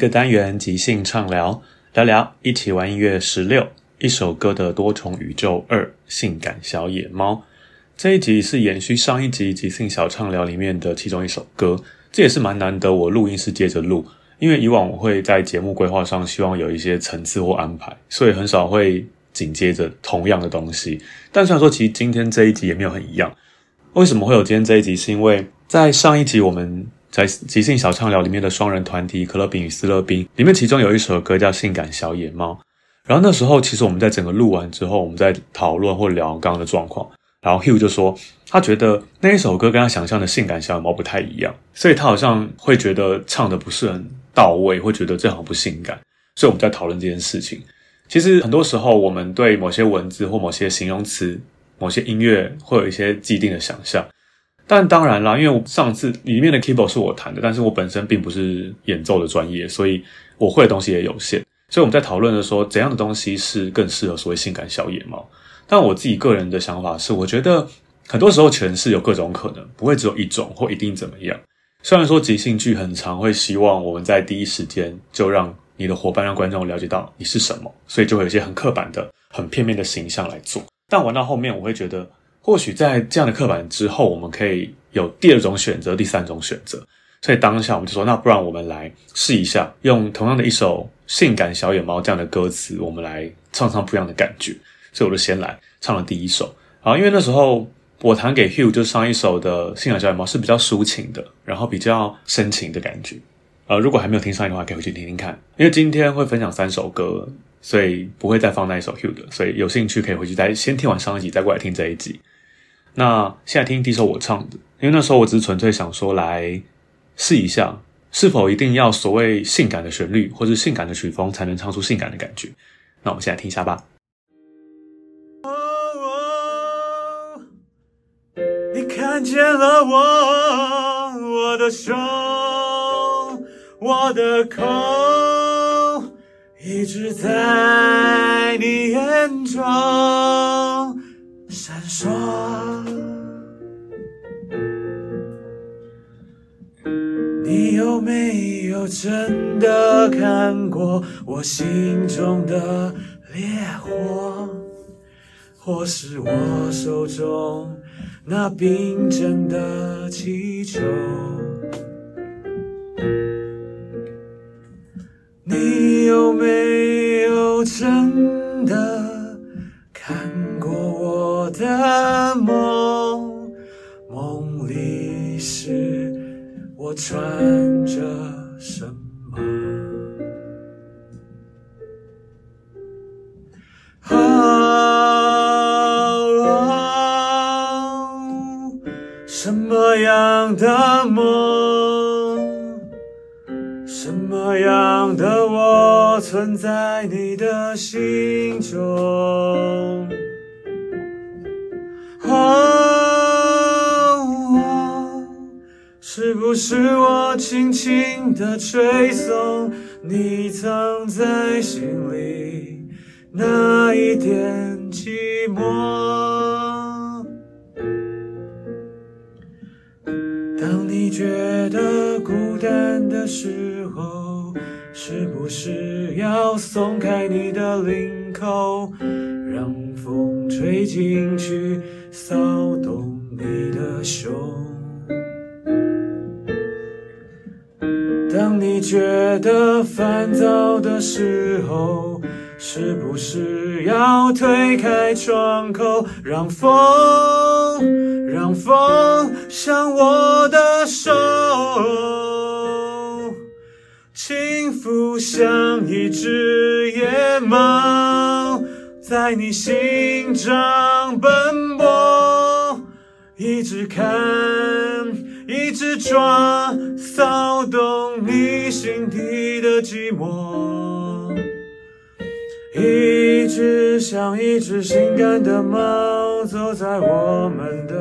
个单元即兴畅聊，聊聊一起玩音乐十六，一首歌的多重宇宙二，性感小野猫。这一集是延续上一集即兴小畅聊里面的其中一首歌，这也是蛮难得我录音是接着录，因为以往我会在节目规划上希望有一些层次或安排，所以很少会紧接着同样的东西。但虽然说其实今天这一集也没有很一样，为什么会有今天这一集？是因为在上一集我们。在即兴小畅聊里面的双人团体可乐饼与斯乐冰里面，其中有一首歌叫《性感小野猫》。然后那时候，其实我们在整个录完之后，我们在讨论或聊刚刚的状况。然后 Hugh 就说，他觉得那一首歌跟他想象的性感小野猫不太一样，所以他好像会觉得唱的不是很到位，会觉得这好不性感。所以我们在讨论这件事情。其实很多时候，我们对某些文字或某些形容词、某些音乐会有一些既定的想象。但当然啦，因为我上次里面的 keyboard 是我弹的，但是我本身并不是演奏的专业，所以我会的东西也有限。所以我们在讨论的说，怎样的东西是更适合所谓性感小野猫？但我自己个人的想法是，我觉得很多时候诠释有各种可能，不会只有一种或一定怎么样。虽然说即兴剧很常会希望我们在第一时间就让你的伙伴、让观众了解到你是什么，所以就会有一些很刻板的、很片面的形象来做。但玩到后面，我会觉得。或许在这样的刻板之后，我们可以有第二种选择、第三种选择。所以当下我们就说，那不然我们来试一下，用同样的一首《性感小野猫》这样的歌词，我们来唱唱不一样的感觉。所以我就先来唱了第一首。啊，因为那时候我弹给 Hugh 就上一首的《性感小野猫》是比较抒情的，然后比较深情的感觉。呃，如果还没有听上一的话，可以回去听听看。因为今天会分享三首歌，所以不会再放那一首 Hugh 的。所以有兴趣可以回去再先听完上一集，再过来听这一集。那现在听第一首我唱的，因为那时候我只是纯粹想说来试一下，是否一定要所谓性感的旋律或者性感的曲风才能唱出性感的感觉。那我们现在听一下吧。你看见了我，我的手，我的口，一直在你眼中说。你有没有真的看过我心中的烈火，或是我手中那冰镇的气球？你有没有真我穿着什么？啊，什么样的梦？什么样的我存在你的心中？不是我轻轻的吹送你藏在心里那一点寂寞？当你觉得孤单的时候，是不是要松开你的领口，让风吹进去？得烦躁的时候，是不是要推开窗口，让风，让风像我的手，轻抚像一只野猫。在你心上奔波，一直看，一只抓，骚动你心底的寂寞。一只像一只性感的猫，走在我们的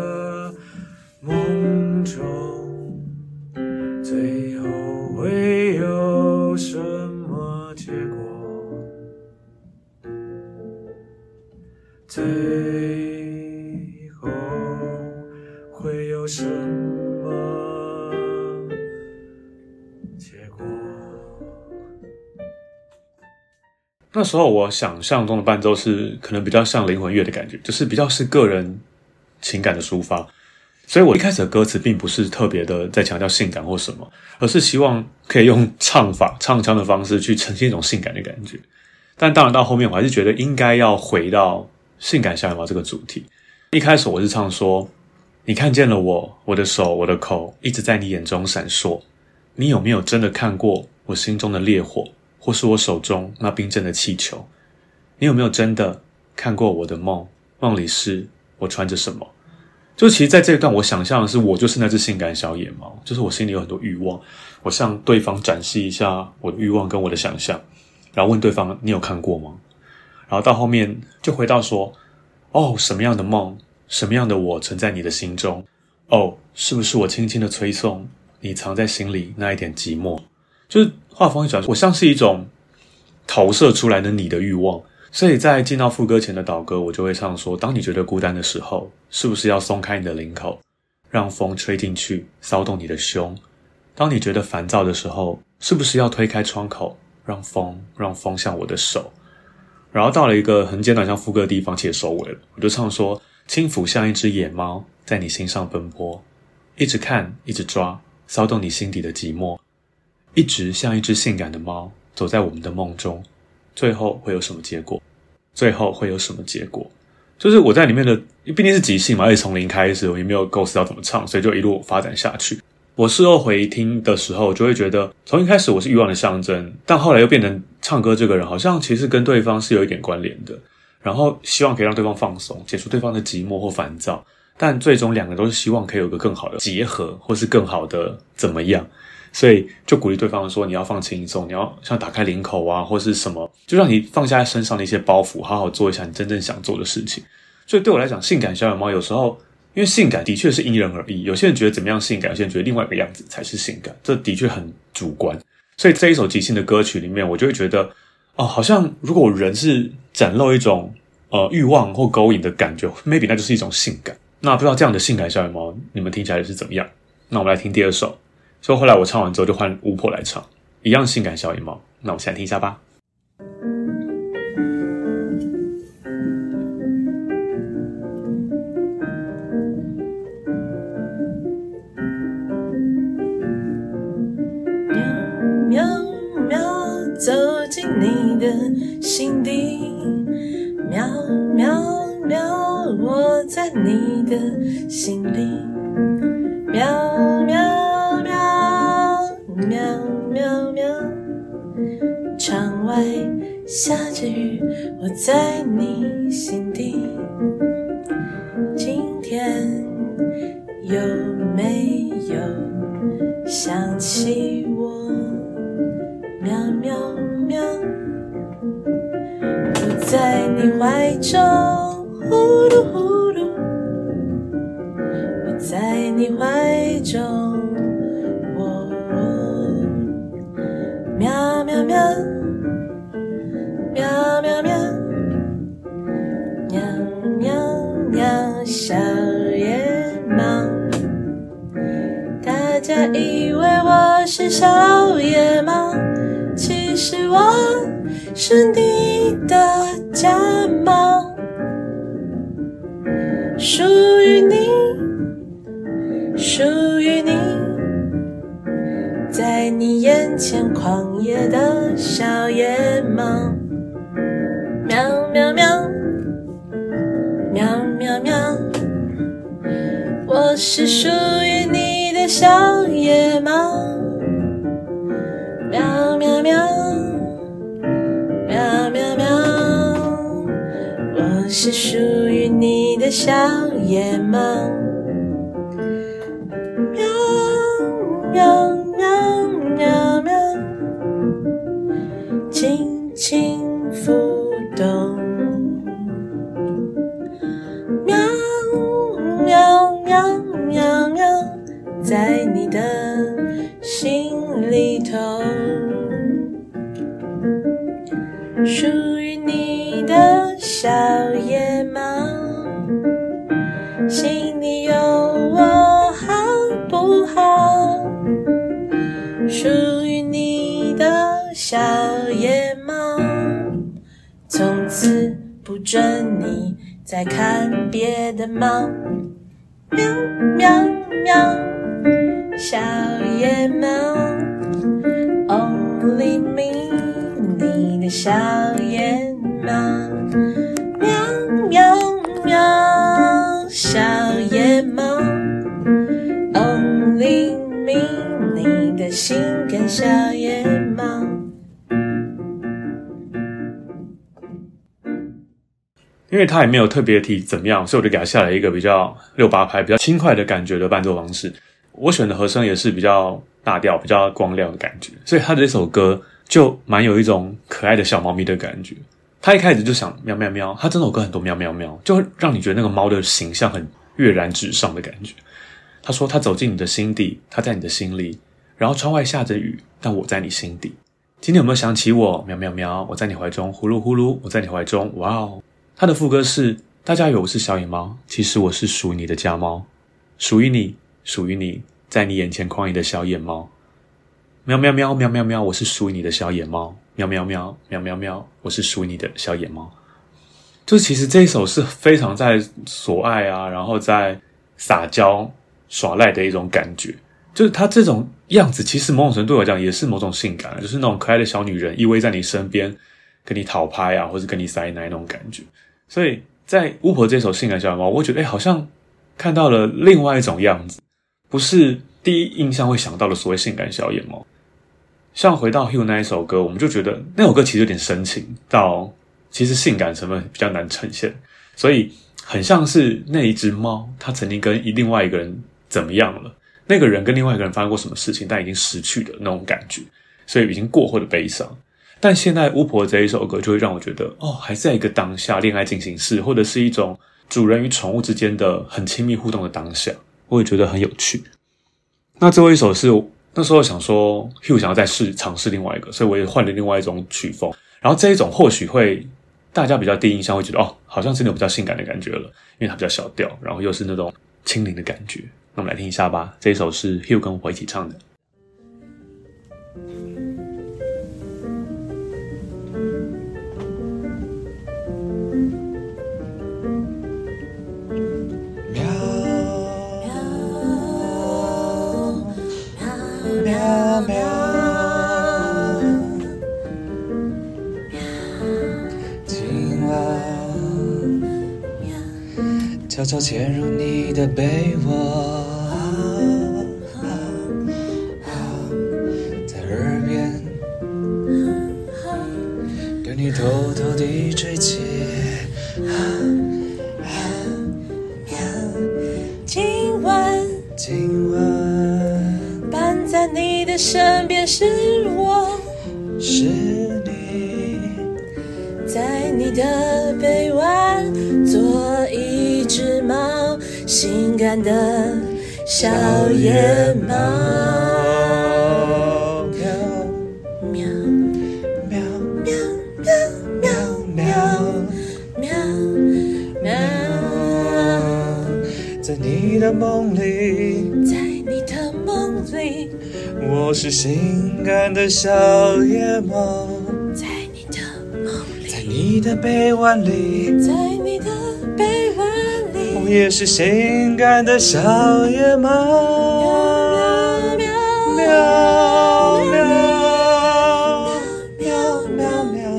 那时候我想象中的伴奏是可能比较像灵魂乐的感觉，就是比较是个人情感的抒发。所以我一开始的歌词并不是特别的在强调性感或什么，而是希望可以用唱法、唱腔的方式去呈现一种性感的感觉。但当然到后面，我还是觉得应该要回到。性感小野猫这个主题，一开始我是唱说：“你看见了我，我的手，我的口，一直在你眼中闪烁。你有没有真的看过我心中的烈火，或是我手中那冰镇的气球？你有没有真的看过我的梦？梦里是我穿着什么？就其实，在这一段，我想象的是我就是那只性感小野猫，就是我心里有很多欲望，我向对方展示一下我的欲望跟我的想象，然后问对方：你有看过吗？”然后到后面就回到说，哦，什么样的梦，什么样的我存在你的心中？哦，是不是我轻轻的吹送你藏在心里那一点寂寞？就是画风一转，我像是一种投射出来的你的欲望。所以在进到副歌前的导歌，我就会唱说：当你觉得孤单的时候，是不是要松开你的领口，让风吹进去，骚动你的胸？当你觉得烦躁的时候，是不是要推开窗口，让风，让风像我的手？然后到了一个很简短像副歌的地方，且收尾了。我就唱说：轻抚像一只野猫，在你心上奔波，一直看，一直抓，骚动你心底的寂寞。一直像一只性感的猫，走在我们的梦中。最后会有什么结果？最后会有什么结果？就是我在里面的，毕竟是即兴嘛，而且从零开始，我也没有构思要怎么唱，所以就一路发展下去。我事后回听的时候，就会觉得从一开始我是欲望的象征，但后来又变成唱歌这个人，好像其实跟对方是有一点关联的。然后希望可以让对方放松，解除对方的寂寞或烦躁，但最终两个都是希望可以有个更好的结合，或是更好的怎么样。所以就鼓励对方说：“你要放轻松，你要像打开领口啊，或是什么，就让你放下身上的一些包袱，好好做一下你真正想做的事情。”所以对我来讲，性感小野猫有时候。因为性感的确是因人而异，有些人觉得怎么样性感，有些人觉得另外一个样子才是性感，这的确很主观。所以这一首即兴的歌曲里面，我就会觉得，哦，好像如果人是展露一种呃欲望或勾引的感觉，maybe 那就是一种性感。那不知道这样的性感小野猫，你们听起来是怎么样？那我们来听第二首。所以后来我唱完之后，就换巫婆来唱，一样性感小野猫。那我们先来听一下吧。的心底，喵喵喵，我在你的心里，喵喵窗外下着雨，我在你心底，今天有没有想起我？喵喵喵，我在你怀中，呼噜呼噜，我在你怀小野猫。其实我是你的家猫，属于你，属于你，在你眼前狂野的小野猫，喵喵喵，喵喵喵，我是属于你的小野猫。是属于你的小野猫。心里有我好不好？属于你的小野猫，从此不准你再看别的猫。喵喵喵，小野猫，Only me。你的小因为他也没有特别提怎么样，所以我就给他下了一个比较六八拍、比较轻快的感觉的伴奏方式。我选的和声也是比较大调、比较光亮的感觉，所以他的这首歌。就蛮有一种可爱的小猫咪的感觉。他一开始就想喵喵喵，他这首歌很多喵喵喵，就会让你觉得那个猫的形象很跃然纸上的感觉。他说他走进你的心底，他在你的心里，然后窗外下着雨，但我在你心底。今天有没有想起我？喵喵喵，我在你怀中，呼噜呼噜，我在你怀中。哇哦！他的副歌是：大家以为我是小野猫，其实我是属于你的家猫，属于你，属于你，在你眼前狂野的小野猫。喵喵喵喵喵喵，我是属于你的小野猫。喵喵喵喵喵喵，我是属于你的小野猫。就其实这一首是非常在索爱啊，然后在撒娇耍赖的一种感觉。就是他这种样子，其实某种程度来讲也是某种性感，就是那种可爱的小女人依偎在你身边，跟你讨拍啊，或者跟你塞奶那种感觉。所以在巫婆这首性感小野猫，我觉得哎，好像看到了另外一种样子，不是第一印象会想到的所谓性感小野猫。像回到 Hugh 那一首歌，我们就觉得那首歌其实有点深情，到其实性感成分比较难呈现，所以很像是那一只猫，它曾经跟另外一个人怎么样了，那个人跟另外一个人发生过什么事情，但已经失去的那种感觉，所以已经过后的悲伤。但现在巫婆这一首歌就会让我觉得，哦，还在一个当下恋爱进行式，或者是一种主人与宠物之间的很亲密互动的当下，我也觉得很有趣。那最后一首是。那时候想说，Hugh 想要再试尝试另外一个，所以我也换了另外一种曲风。然后这一种或许会大家比较第一印象会觉得哦，好像是那种比较性感的感觉了，因为它比较小调，然后又是那种轻灵的感觉。那我们来听一下吧，这一首是 Hugh 跟我一起唱的。悄悄潜入你的被窝，在耳边跟你偷偷地吹气。今晚今晚伴在你的身边是的小野猫喵喵喵喵喵喵喵喵在。你的梦里，在你的梦里，我是性感的小野猫。在你的梦里，在你的臂弯里，在你的臂弯，也是性感的小野猫。喵喵喵喵喵喵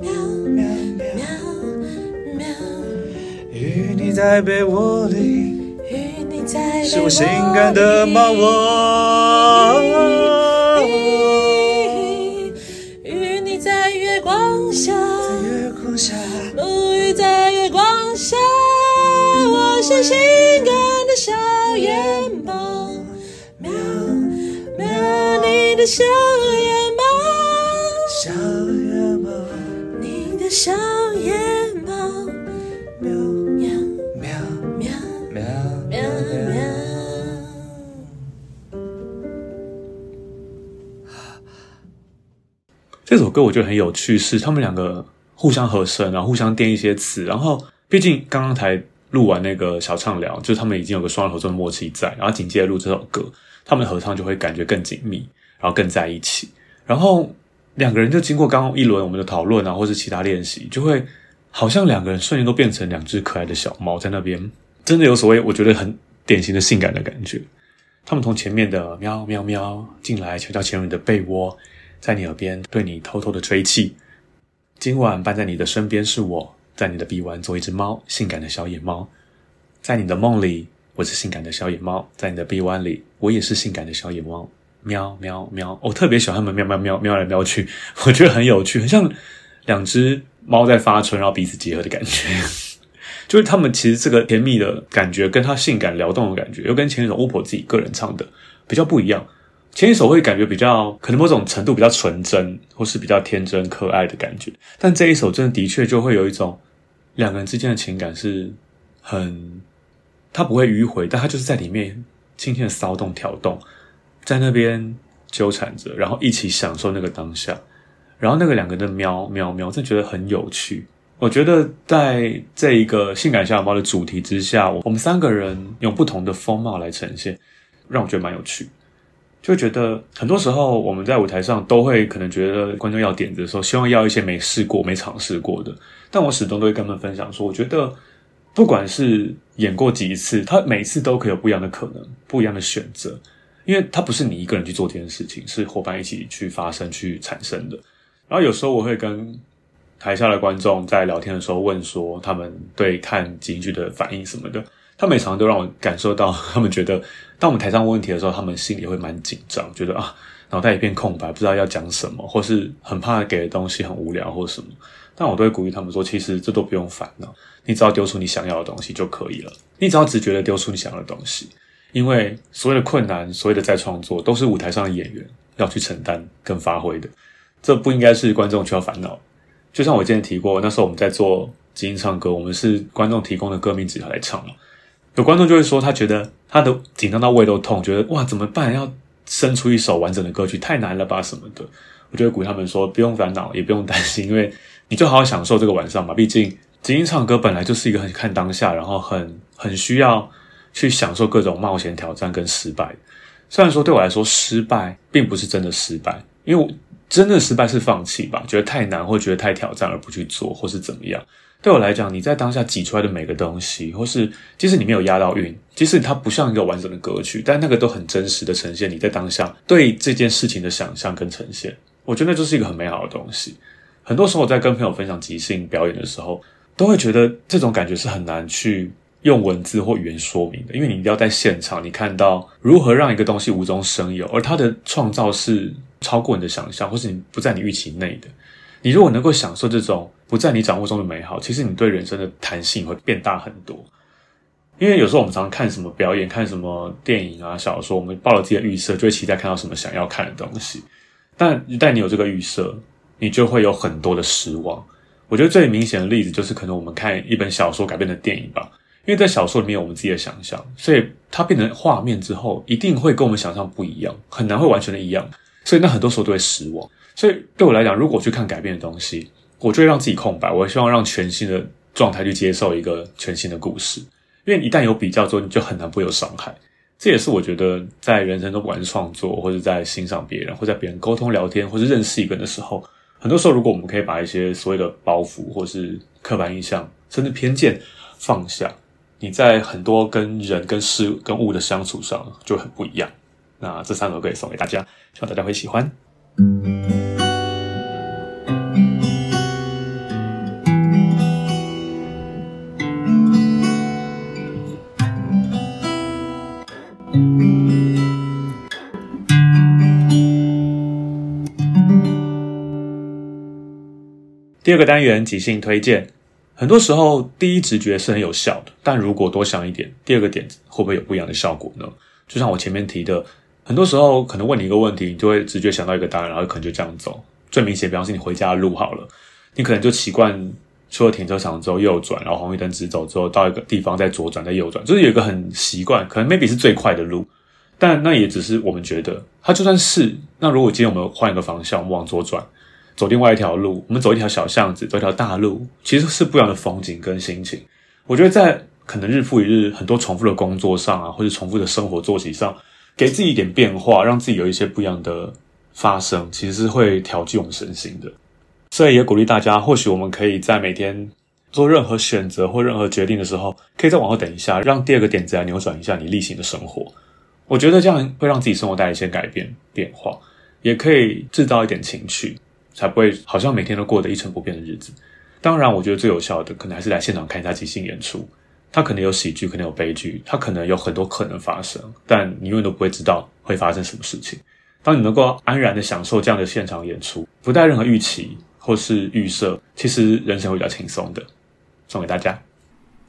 喵喵喵喵，与你在被窝里。是我性感的猫窝，的小野猫，小野猫，你的小野猫，喵喵喵喵喵喵喵。这首歌我觉得很有趣，是他们两个互相和声，然后互相垫一些词，然后毕竟刚刚才录完那个小畅聊，就是他们已经有个双人合作的默契在，然后紧接着录这首歌，他们合唱就会感觉更紧密，然后更在一起，然后两个人就经过刚刚一轮我们的讨论啊，或是其他练习，就会好像两个人瞬间都变成两只可爱的小猫在那边，真的有所谓我觉得很典型的性感的感觉。他们从前面的喵喵喵进来，悄悄潜入你的被窝。在你耳边对你偷偷的吹气，今晚伴在你的身边是我，在你的臂弯做一只猫，性感的小野猫。在你的梦里，我是性感的小野猫；在你的臂弯里，我也是性感的小野猫。喵喵喵！我特别喜欢他们喵喵喵喵来喵去，我觉得很有趣，很像两只猫在发春，然后彼此结合的感觉。就是他们其实这个甜蜜的感觉，跟他性感撩动的感觉，又跟前一首巫婆自己个人唱的比较不一样。前一首会感觉比较可能某种程度比较纯真，或是比较天真可爱的感觉，但这一首真的的确就会有一种两个人之间的情感是很，他不会迂回，但他就是在里面轻轻的骚动挑动，在那边纠缠着，然后一起享受那个当下，然后那个两个人的喵喵喵，真觉得很有趣。我觉得在这一个性感小野猫的主题之下，我们三个人用不同的风貌来呈现，让我觉得蛮有趣。就觉得很多时候我们在舞台上都会可能觉得观众要点子的时候，希望要一些没试过、没尝试过的。但我始终都会跟他们分享说，我觉得不管是演过几次，他每次都可以有不一样的可能、不一样的选择，因为他不是你一个人去做这件事情，是伙伴一起去发生、去产生的。然后有时候我会跟台下的观众在聊天的时候问说，他们对看京剧的反应什么的。他们每常都让我感受到，他们觉得当我们台上问问题的时候，他们心里会蛮紧张，觉得啊，脑袋一片空白，不知道要讲什么，或是很怕给的东西很无聊或什么。但我都会鼓励他们说，其实这都不用烦恼，你只要丢出你想要的东西就可以了。你只要直觉的丢出你想要的东西，因为所有的困难，所有的再创作，都是舞台上的演员要去承担跟发挥的。这不应该是观众需要烦恼。就像我之前提过，那时候我们在做即兴唱歌，我们是观众提供的歌名纸来唱嘛。有观众就会说，他觉得他的紧张到胃都痛，觉得哇怎么办？要生出一首完整的歌曲太难了吧什么的。我就会鼓励他们说，不用烦恼，也不用担心，因为你就好好享受这个晚上吧。毕竟即兴唱歌本来就是一个很看当下，然后很很需要去享受各种冒险、挑战跟失败。虽然说对我来说，失败并不是真的失败，因为我真的失败是放弃吧，觉得太难或觉得太挑战而不去做，或是怎么样。对我来讲，你在当下挤出来的每个东西，或是即使你没有押到韵，即使它不像一个完整的歌曲，但那个都很真实的呈现你在当下对这件事情的想象跟呈现。我觉得那就是一个很美好的东西。很多时候我在跟朋友分享即兴表演的时候，都会觉得这种感觉是很难去用文字或语言说明的，因为你一定要在现场，你看到如何让一个东西无中生有，而它的创造是超过你的想象，或是你不在你预期内的。你如果能够享受这种不在你掌握中的美好，其实你对人生的弹性会变大很多。因为有时候我们常常看什么表演、看什么电影啊、小说，我们抱了自己的预设，就会期待看到什么想要看的东西。但一旦你有这个预设，你就会有很多的失望。我觉得最明显的例子就是，可能我们看一本小说改编的电影吧。因为在小说里面有我们自己的想象，所以它变成画面之后，一定会跟我们想象不一样，很难会完全的一样。所以那很多时候都会失望。所以对我来讲，如果去看改编的东西，我就会让自己空白，我希望让全新的状态去接受一个全新的故事。因为一旦有比较之后，你就很难不会有伤害。这也是我觉得在人生中不管是创作，或者在欣赏别人，或在别人沟通聊天，或是认识一个人的时候，很多时候如果我们可以把一些所谓的包袱，或是刻板印象，甚至偏见放下，你在很多跟人、跟事、跟物的相处上就很不一样。那这三首歌也送给大家，希望大家会喜欢。第二个单元即兴推荐，很多时候第一直觉是很有效的，但如果多想一点，第二个点子会不会有不一样的效果呢？就像我前面提的。很多时候，可能问你一个问题，你就会直觉想到一个答案，然后可能就这样走。最明显，比方说你回家的路好了，你可能就习惯出了停车场之后右转，然后红绿灯直走之后到一个地方再左转再右转，就是有一个很习惯，可能 maybe 是最快的路，但那也只是我们觉得。它就算是，那如果今天我们换一个方向，我们往左转，走另外一条路，我们走一条小巷子，走一条大路，其实是不一样的风景跟心情。我觉得在可能日复一日很多重复的工作上啊，或者重复的生活作息上。给自己一点变化，让自己有一些不一样的发生，其实是会调剂我们身心的。所以也鼓励大家，或许我们可以在每天做任何选择或任何决定的时候，可以再往后等一下，让第二个点子来扭转一下你例行的生活。我觉得这样会让自己生活带来一些改变变化，也可以制造一点情趣，才不会好像每天都过得一成不变的日子。当然，我觉得最有效的可能还是来现场看一下即兴演出。它可能有喜剧，可能有悲剧，它可能有很多可能发生，但你永远都不会知道会发生什么事情。当你能够安然的享受这样的现场演出，不带任何预期或是预设，其实人生会比较轻松的。送给大家。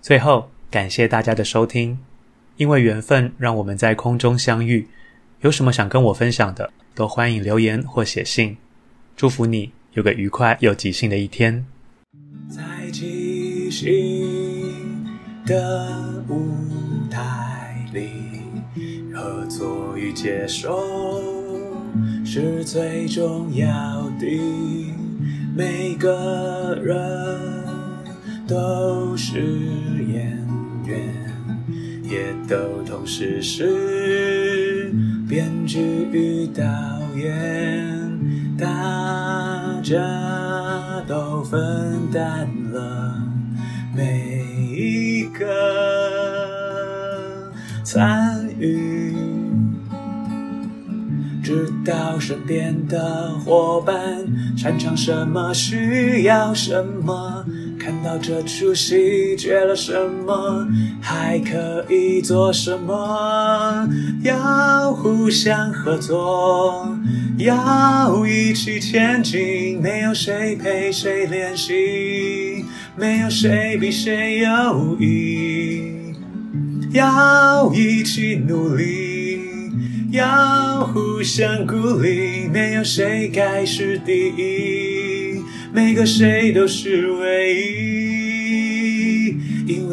最后，感谢大家的收听，因为缘分让我们在空中相遇。有什么想跟我分享的，都欢迎留言或写信。祝福你有个愉快又即兴的一天。在即兴的舞台里，合作与接受是最重要的。每个人都是演员，也都同时是编剧与导演，大家都分担了每一个参与，知道身边的伙伴擅长什么，需要什么，看到这出戏缺了什么，还可以做什么，要互相合作，要一起前进，没有谁陪谁练习。没有谁比谁优异，要一起努力，要互相鼓励。没有谁该是第一，每个谁都是唯一。